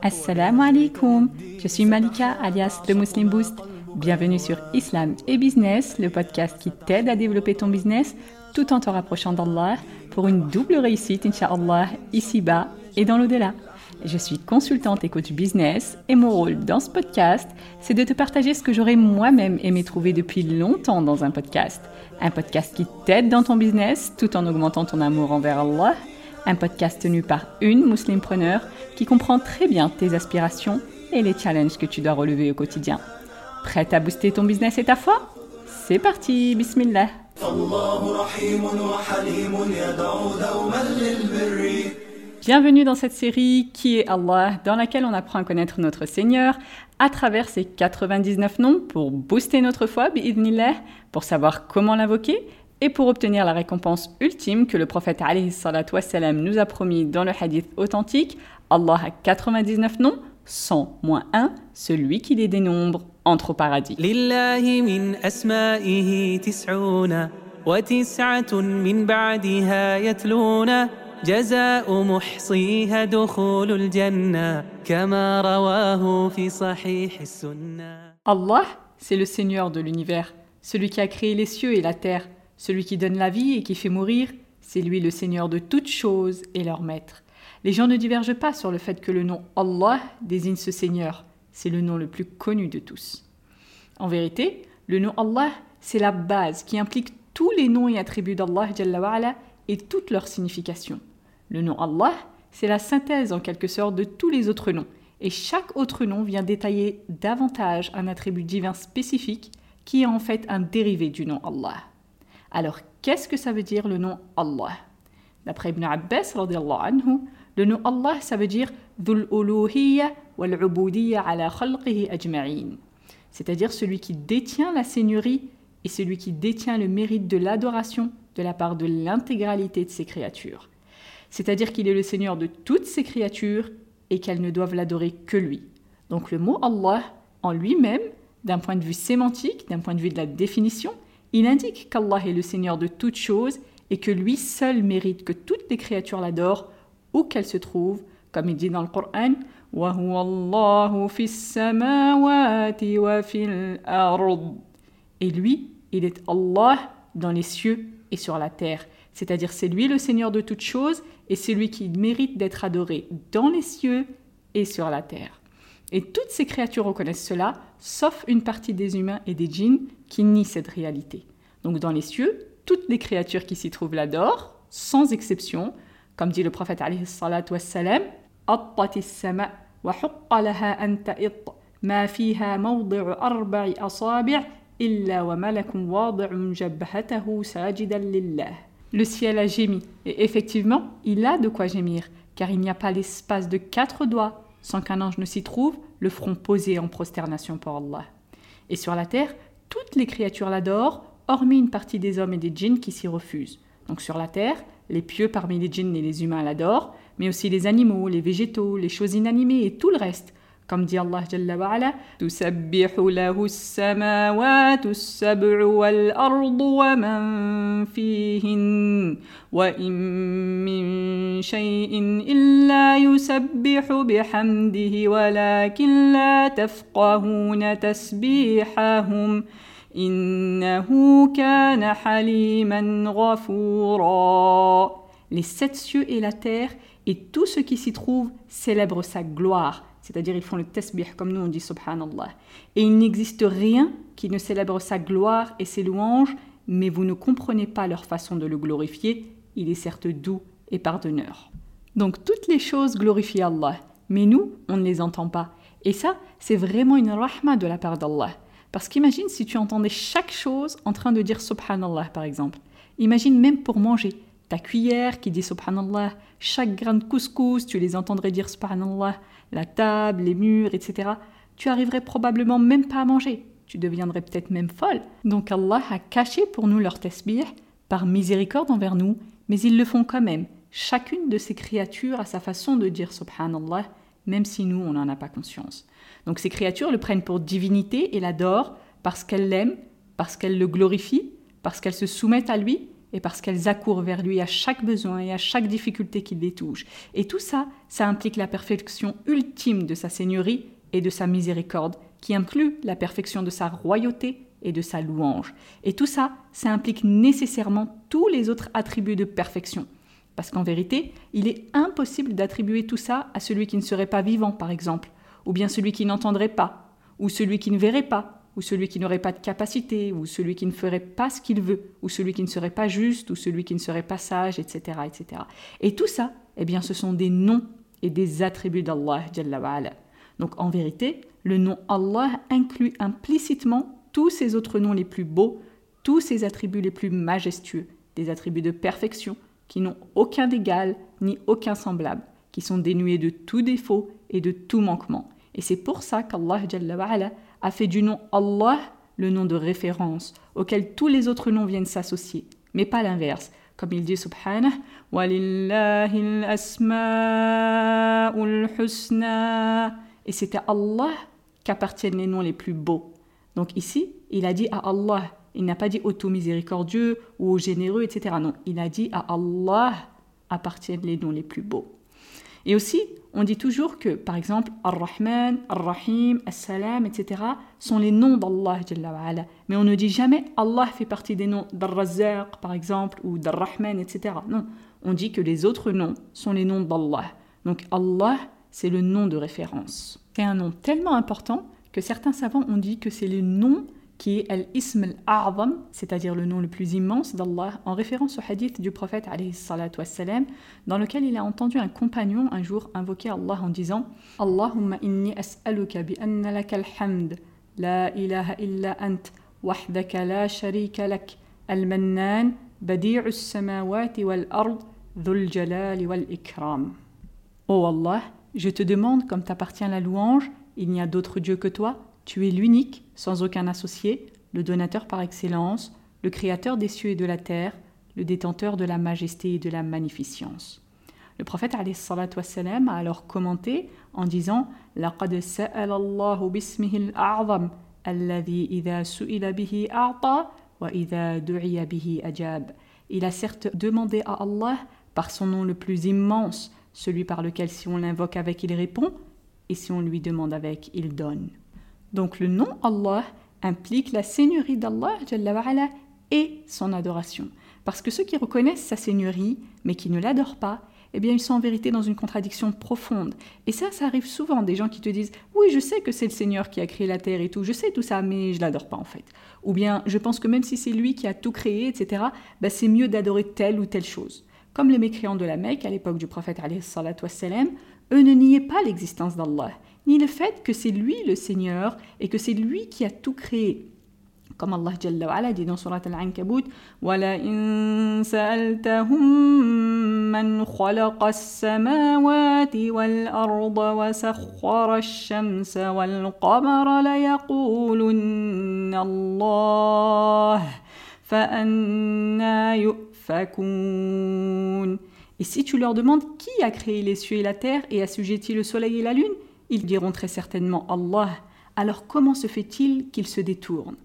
Assalamu alaikum, je suis Malika alias The Muslim Boost. Bienvenue sur Islam et Business, le podcast qui t'aide à développer ton business tout en te rapprochant d'Allah pour une double réussite, Inch'Allah, ici-bas et dans l'au-delà. Je suis consultante et coach business et mon rôle dans ce podcast, c'est de te partager ce que j'aurais moi-même aimé trouver depuis longtemps dans un podcast. Un podcast qui t'aide dans ton business tout en augmentant ton amour envers Allah. Un podcast tenu par une musulmane qui comprend très bien tes aspirations et les challenges que tu dois relever au quotidien. Prête à booster ton business et ta foi? C'est parti, bismillah. Bienvenue dans cette série qui est Allah, dans laquelle on apprend à connaître notre Seigneur à travers ses 99 noms pour booster notre foi, bi'idnillah, pour savoir comment l'invoquer et pour obtenir la récompense ultime que le prophète wassalam, nous a promis dans le hadith authentique. Allah a 99 noms, 100 moins 1, celui qui les dénombre entre au paradis. Allah, c'est le Seigneur de l'univers, celui qui a créé les cieux et la terre, celui qui donne la vie et qui fait mourir, c'est lui le Seigneur de toutes choses et leur maître. Les gens ne divergent pas sur le fait que le nom Allah désigne ce Seigneur, c'est le nom le plus connu de tous. En vérité, le nom Allah, c'est la base qui implique tous les noms et attributs d'Allah et toute leur signification. Le nom Allah, c'est la synthèse en quelque sorte de tous les autres noms, et chaque autre nom vient détailler davantage un attribut divin spécifique qui est en fait un dérivé du nom Allah. Alors, qu'est-ce que ça veut dire le nom Allah? D'après Ibn Abbas, anhu, le nom Allah, ça veut dire c'est-à-dire celui qui détient la seigneurie et celui qui détient le mérite de l'adoration de la part de l'intégralité de ses créatures. C'est-à-dire qu'il est le Seigneur de toutes ses créatures et qu'elles ne doivent l'adorer que lui. Donc le mot Allah en lui-même, d'un point de vue sémantique, d'un point de vue de la définition, il indique qu'Allah est le Seigneur de toutes choses et que lui seul mérite que toutes les créatures l'adorent où qu'elles se trouvent, comme il dit dans le Coran Et lui, il est Allah dans les cieux et sur la terre. C'est-à-dire c'est lui le Seigneur de toutes choses et c'est lui qui mérite d'être adoré dans les cieux et sur la terre. Et toutes ces créatures reconnaissent cela, sauf une partie des humains et des djinns qui nient cette réalité. Donc dans les cieux, toutes les créatures qui s'y trouvent l'adorent, sans exception, comme dit le prophète alayhi le ciel a gémi, et effectivement, il a de quoi gémir, car il n'y a pas l'espace de quatre doigts sans qu'un ange ne s'y trouve, le front posé en prosternation pour Allah. Et sur la terre, toutes les créatures l'adorent, hormis une partie des hommes et des djinns qui s'y refusent. Donc sur la terre, les pieux parmi les djinns et les humains l'adorent, mais aussi les animaux, les végétaux, les choses inanimées et tout le reste, comme dit Allah Jalla wa ala, Tusabbihu lahu samawatu sab'u wal ardu wa man fihin wa in min shay'in illa yusabbihu bihamdihi walakin la tafqahuna tasbihahum innahu kana haliman ghafura. Les sept cieux et la terre et tout ce qui s'y trouve célèbrent sa gloire c'est-à-dire ils font le tasbih comme nous on dit subhanallah. Et il n'existe rien qui ne célèbre sa gloire et ses louanges, mais vous ne comprenez pas leur façon de le glorifier, il est certes doux et pardonneur. Donc toutes les choses glorifient Allah, mais nous, on ne les entend pas. Et ça, c'est vraiment une rahma de la part d'Allah. Parce qu'imagine si tu entendais chaque chose en train de dire subhanallah par exemple. Imagine même pour manger, ta cuillère qui dit subhanallah, chaque grain de couscous, tu les entendrais dire subhanallah, la table, les murs, etc., tu arriverais probablement même pas à manger. Tu deviendrais peut-être même folle. Donc Allah a caché pour nous leur tasbih par miséricorde envers nous, mais ils le font quand même. Chacune de ces créatures a sa façon de dire subhanallah, même si nous, on n'en a pas conscience. Donc ces créatures le prennent pour divinité et l'adorent parce qu'elles l'aiment, parce qu'elles le glorifient, parce qu'elles se soumettent à lui et parce qu'elles accourent vers lui à chaque besoin et à chaque difficulté qui les touche. Et tout ça, ça implique la perfection ultime de sa seigneurie et de sa miséricorde, qui inclut la perfection de sa royauté et de sa louange. Et tout ça, ça implique nécessairement tous les autres attributs de perfection. Parce qu'en vérité, il est impossible d'attribuer tout ça à celui qui ne serait pas vivant, par exemple, ou bien celui qui n'entendrait pas, ou celui qui ne verrait pas, ou celui qui n'aurait pas de capacité, ou celui qui ne ferait pas ce qu'il veut, ou celui qui ne serait pas juste, ou celui qui ne serait pas sage, etc. etc. Et tout ça, eh bien, ce sont des noms et des attributs d'Allah. Donc en vérité, le nom Allah inclut implicitement tous ces autres noms les plus beaux, tous ces attributs les plus majestueux, des attributs de perfection qui n'ont aucun d'égal ni aucun semblable, qui sont dénués de tout défaut et de tout manquement. Et c'est pour ça qu'Allah a fait du nom Allah le nom de référence, auquel tous les autres noms viennent s'associer, mais pas l'inverse. Comme il dit subhanah, et c'est à Allah qu'appartiennent les noms les plus beaux. Donc ici, il a dit à Allah, il n'a pas dit au tout miséricordieux ou au généreux, etc. Non, il a dit à Allah appartiennent les noms les plus beaux. Et aussi, on dit toujours que, par exemple, Ar-Rahman, Ar-Rahim, As-Salam, etc., sont les noms d'Allah. Mais on ne dit jamais Allah fait partie des noms d'Ar-Razzaq, par exemple, ou d'Ar-Rahman, etc. Non, on dit que les autres noms sont les noms d'Allah. Donc Allah, c'est le nom de référence. C'est un nom tellement important que certains savants ont dit que c'est le nom qui est Al-Ism al-A'zam, c'est-à-dire le nom le plus immense d'Allah, en référence au hadith du prophète wassalam, dans lequel il a entendu un compagnon un jour invoquer Allah en disant Allahumma inni as'aluka bi anna laka al-hamd, la ilaha illa ant, wahdaka la sharika lak, al-mannan, badi'u samawati wal-ard, dhul jalali wal-ikram. Oh Allah, je te demande, comme t'appartient la louange, il n'y a d'autre Dieu que toi, tu es l'unique, sans aucun associé, le donateur par excellence, le créateur des cieux et de la terre, le détenteur de la majesté et de la magnificence. Le prophète a alors commenté en disant لقد سأل الله باسمه الأعظم الذي إذا سئل به أعطى وإذا دعي به أجاب. Il a certes demandé à Allah par son nom le plus immense, celui par lequel si on l'invoque avec il répond, et si on lui demande avec il donne. Donc le nom Allah implique la seigneurie d'Allah et son adoration. Parce que ceux qui reconnaissent sa seigneurie, mais qui ne l'adorent pas, eh bien, ils sont en vérité dans une contradiction profonde. Et ça, ça arrive souvent, des gens qui te disent Oui, je sais que c'est le Seigneur qui a créé la terre et tout, je sais tout ça, mais je l'adore pas en fait. Ou bien, je pense que même si c'est lui qui a tout créé, etc., bah, c'est mieux d'adorer telle ou telle chose. Comme les mécréants de la Mecque à l'époque du prophète, eux ne niaient pas l'existence d'Allah ni le fait que c'est lui le Seigneur et que c'est lui qui a tout créé. Comme Allah Jalla wa dit dans Surat Al-Ankabut وَلَئِن سَأَلْتَهُم مَّنْ خَلَقَ السَّمَاوَاتِ وَالْأَرْضَ وَسَخَّرَ الشَّمْسَ وَالْقَمَرَ لَيَقُولُنَّ اللَّهُ فَأَنَّى يُؤْفَكُونَ Et si tu leur demandes qui a créé les cieux et la terre et assujetti le soleil et la lune, ils diront très certainement Allah. Alors comment se fait-il qu'ils se détournent?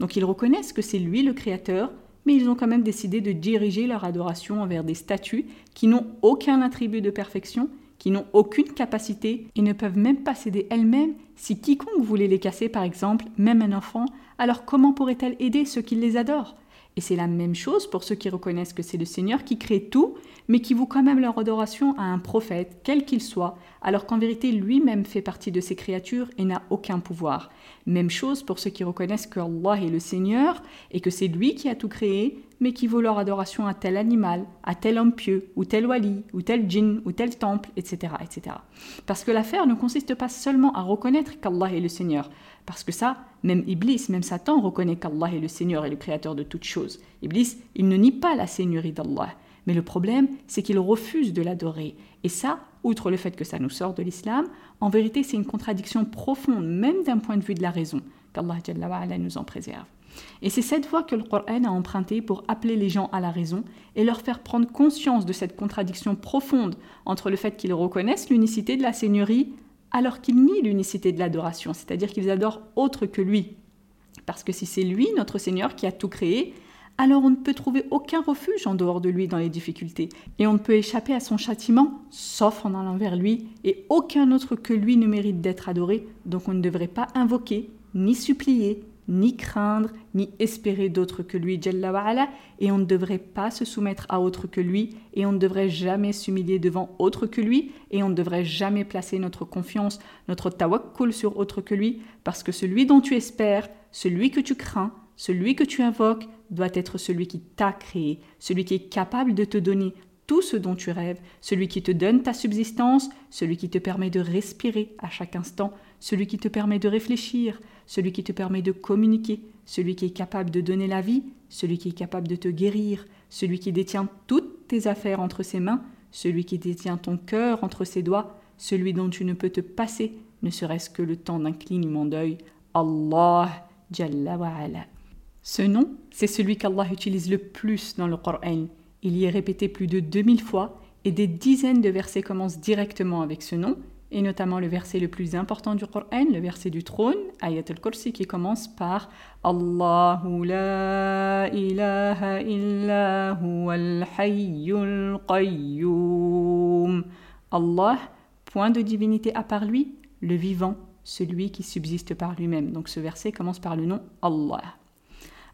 Donc ils reconnaissent que c'est lui le Créateur, mais ils ont quand même décidé de diriger leur adoration envers des statues qui n'ont aucun attribut de perfection, qui n'ont aucune capacité et ne peuvent même pas céder elles-mêmes si quiconque voulait les casser par exemple, même un enfant, alors comment pourrait-elle aider ceux qui les adorent? Et c'est la même chose pour ceux qui reconnaissent que c'est le Seigneur qui crée tout, mais qui vouent quand même leur adoration à un prophète, quel qu'il soit, alors qu'en vérité lui-même fait partie de ces créatures et n'a aucun pouvoir. Même chose pour ceux qui reconnaissent que Allah est le Seigneur et que c'est lui qui a tout créé, mais qui vaut leur adoration à tel animal, à tel homme pieux, ou tel wali, ou tel djinn, ou tel temple, etc. etc. Parce que l'affaire ne consiste pas seulement à reconnaître qu'Allah est le Seigneur, parce que ça, même Iblis, même Satan reconnaît qu'Allah est le Seigneur et le Créateur de toutes choses. Iblis, il ne nie pas la Seigneurie d'Allah. Mais le problème, c'est qu'il refuse de l'adorer. Et ça, outre le fait que ça nous sort de l'islam, en vérité, c'est une contradiction profonde, même d'un point de vue de la raison. Qu'Allah nous en préserve. Et c'est cette voie que le Coran a emprunté pour appeler les gens à la raison et leur faire prendre conscience de cette contradiction profonde entre le fait qu'ils reconnaissent l'unicité de la Seigneurie alors qu'ils nient l'unicité de l'adoration, c'est-à-dire qu'ils adorent autre que lui. Parce que si c'est lui, notre Seigneur, qui a tout créé, alors on ne peut trouver aucun refuge en dehors de lui dans les difficultés, et on ne peut échapper à son châtiment sauf en allant vers lui, et aucun autre que lui ne mérite d'être adoré, donc on ne devrait pas invoquer, ni supplier, ni craindre, ni espérer d'autre que lui, Jalla et on ne devrait pas se soumettre à autre que lui, et on ne devrait jamais s'humilier devant autre que lui, et on ne devrait jamais placer notre confiance, notre tawakkul sur autre que lui, parce que celui dont tu espères, celui que tu crains, celui que tu invoques, doit être celui qui t'a créé, celui qui est capable de te donner tout ce dont tu rêves, celui qui te donne ta subsistance, celui qui te permet de respirer à chaque instant, celui qui te permet de réfléchir, celui qui te permet de communiquer, celui qui est capable de donner la vie, celui qui est capable de te guérir, celui qui détient toutes tes affaires entre ses mains, celui qui détient ton cœur entre ses doigts, celui dont tu ne peux te passer, ne serait-ce que le temps d'un clignement d'œil. Allah Jalla wa Ce nom, c'est celui qu'Allah utilise le plus dans le Coran. Il y est répété plus de 2000 fois et des dizaines de versets commencent directement avec ce nom, et notamment le verset le plus important du Coran, le verset du trône, Ayat al-Kursi, qui commence par Allahu la ilaha illa al hayyul qayyum. Allah, point de divinité à part lui, le vivant, celui qui subsiste par lui-même. Donc ce verset commence par le nom Allah.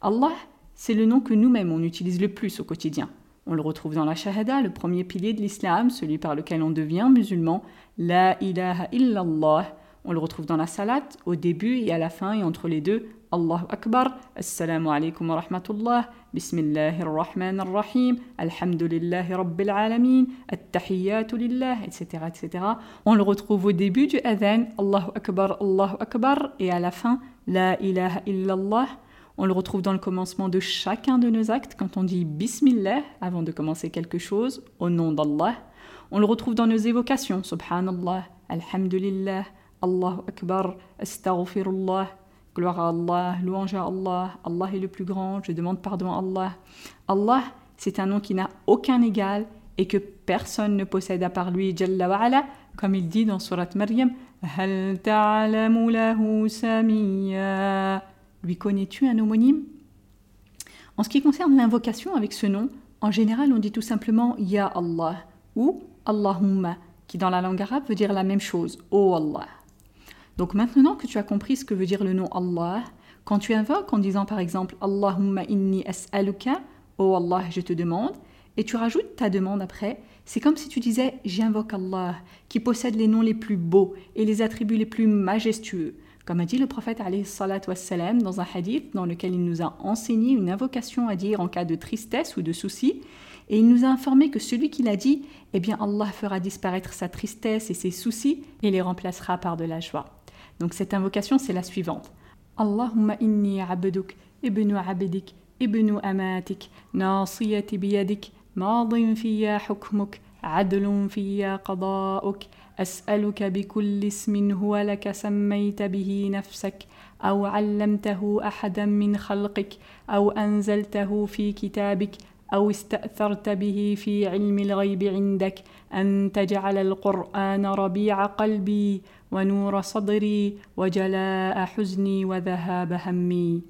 Allah, c'est le nom que nous-mêmes on utilise le plus au quotidien. On le retrouve dans la Shahada, le premier pilier de l'islam, celui par lequel on devient musulman, La ilaha illallah. On le retrouve dans la salat, au début et à la fin, et entre les deux, Allahu Akbar, Assalamu alaikum wa rahmatullah, Bismillahir Rahmanir Rahim, Alhamdulillahi Rabbil Alamin, At-Tahiyyatu etc., etc. On le retrouve au début du adhan, Allahu Akbar, Allahu Akbar, et à la fin, La ilaha illallah. On le retrouve dans le commencement de chacun de nos actes quand on dit Bismillah avant de commencer quelque chose, au nom d'Allah. On le retrouve dans nos évocations, Subhanallah, Alhamdulillah, Allahu Akbar, Astaghfirullah, gloire à Allah, louange à Allah, Allah est le plus grand, je demande pardon à Allah. Allah, c'est un nom qui n'a aucun égal et que personne ne possède à part lui, Jalla wa comme il dit dans Surat Maryam, ta'alamu lahu samiyya. Lui connais-tu un homonyme? En ce qui concerne l'invocation avec ce nom, en général on dit tout simplement Ya Allah ou Allahumma, qui dans la langue arabe veut dire la même chose, Oh Allah. Donc maintenant que tu as compris ce que veut dire le nom Allah, quand tu invoques en disant par exemple Allahumma inni as'aluka, Oh Allah, je te demande, et tu rajoutes ta demande après, c'est comme si tu disais J'invoque Allah, qui possède les noms les plus beaux et les attributs les plus majestueux. Comme a dit le prophète wassalam, dans un hadith dans lequel il nous a enseigné une invocation à dire en cas de tristesse ou de souci, et il nous a informé que celui qui l'a dit, eh bien Allah fera disparaître sa tristesse et ses soucis et les remplacera par de la joie. Donc cette invocation, c'est la suivante. Allahumma inni abduk, ibnu abdik, ibnu amatik, nasiyati biyadik, madin fiya hukmuk, adlun fiya qada'uk, أسألك بكل اسم هو لك سميت به نفسك أو علمته أحدا من خلقك أو أنزلته في كتابك أو استأثرت به في علم الغيب عندك. أن تجعل القرآن ربيع قلبي ونور صدري وجلاء حزني وذهاب همي.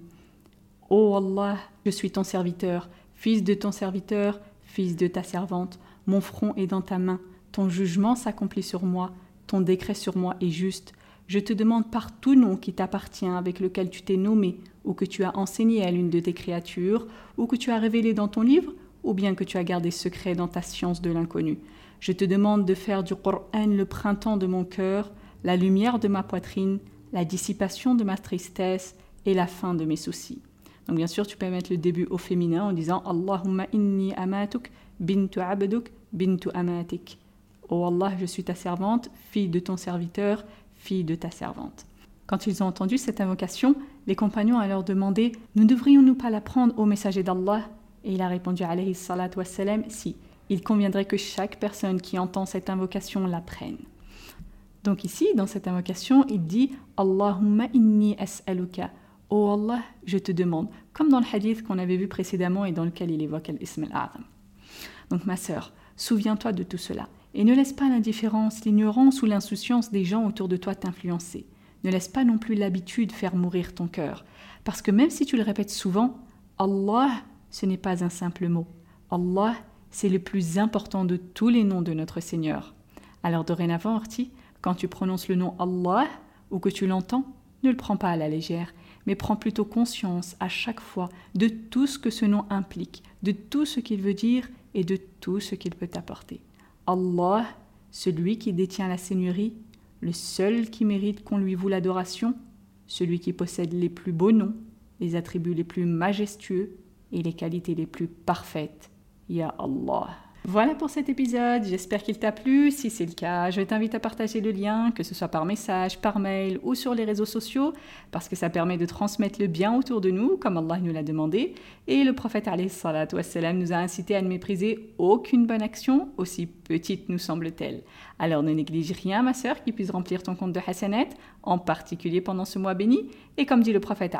Ô Allah, je suis ton serviteur, fils de ton serviteur, fils de ta servante, mon front est dans ta main. Ton jugement s'accomplit sur moi, ton décret sur moi est juste. Je te demande par tout nom qui t'appartient, avec lequel tu t'es nommé, ou que tu as enseigné à l'une de tes créatures, ou que tu as révélé dans ton livre, ou bien que tu as gardé secret dans ta science de l'inconnu. Je te demande de faire du Coran le printemps de mon cœur, la lumière de ma poitrine, la dissipation de ma tristesse et la fin de mes soucis. Donc bien sûr, tu peux mettre le début au féminin en disant Allahumma inni amatuk bintu abduk bintu amatik. Ô Allah, je suis ta servante, fille de ton serviteur, fille de ta servante. Quand ils ont entendu cette invocation, les compagnons alors demandé Ne devrions-nous pas l'apprendre au messager d'Allah? Et il a répondu alayhi salat wassalam Si, il conviendrait que chaque personne qui entend cette invocation l'apprenne. Donc ici, dans cette invocation, il dit Allahumma inni as'aluka. Ô Allah, je te demande, comme dans le hadith qu'on avait vu précédemment et dans lequel il évoque l'ism al-azam. Donc ma sœur, souviens-toi de tout cela et ne laisse pas l'indifférence, l'ignorance ou l'insouciance des gens autour de toi t'influencer. Ne laisse pas non plus l'habitude faire mourir ton cœur. Parce que même si tu le répètes souvent, Allah ce n'est pas un simple mot. Allah, c'est le plus important de tous les noms de notre Seigneur. Alors dorénavant, Orti, quand tu prononces le nom Allah ou que tu l'entends, ne le prends pas à la légère, mais prends plutôt conscience à chaque fois de tout ce que ce nom implique, de tout ce qu'il veut dire et de tout ce qu'il peut apporter. Allah, celui qui détient la seigneurie, le seul qui mérite qu'on lui voue l'adoration, celui qui possède les plus beaux noms, les attributs les plus majestueux et les qualités les plus parfaites. Ya Allah. Voilà pour cet épisode, j'espère qu'il t'a plu. Si c'est le cas, je t'invite à partager le lien, que ce soit par message, par mail ou sur les réseaux sociaux, parce que ça permet de transmettre le bien autour de nous, comme Allah nous l'a demandé. Et le prophète wassalam, nous a incité à ne mépriser aucune bonne action, aussi petite nous semble-t-elle. Alors ne néglige rien, ma sœur, qui puisse remplir ton compte de Hassanet, en particulier pendant ce mois béni. Et comme dit le prophète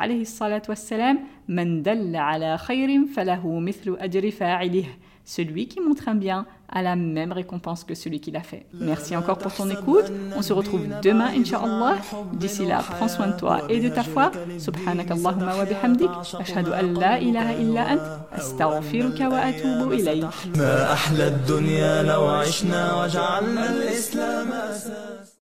wassalam, Man dalla ala khayrim falahu mithlu ajri fa'ilih celui qui montre un bien a la même récompense que celui qui l'a fait. Merci encore pour ton écoute. On se retrouve demain, Inch'Allah. D'ici là, prends soin de toi et de ta foi. Subhanak Allahumma wa bihamdik. Ashhadu an la ilaha illa ant. Astaghfiruka wa atubu ilayk.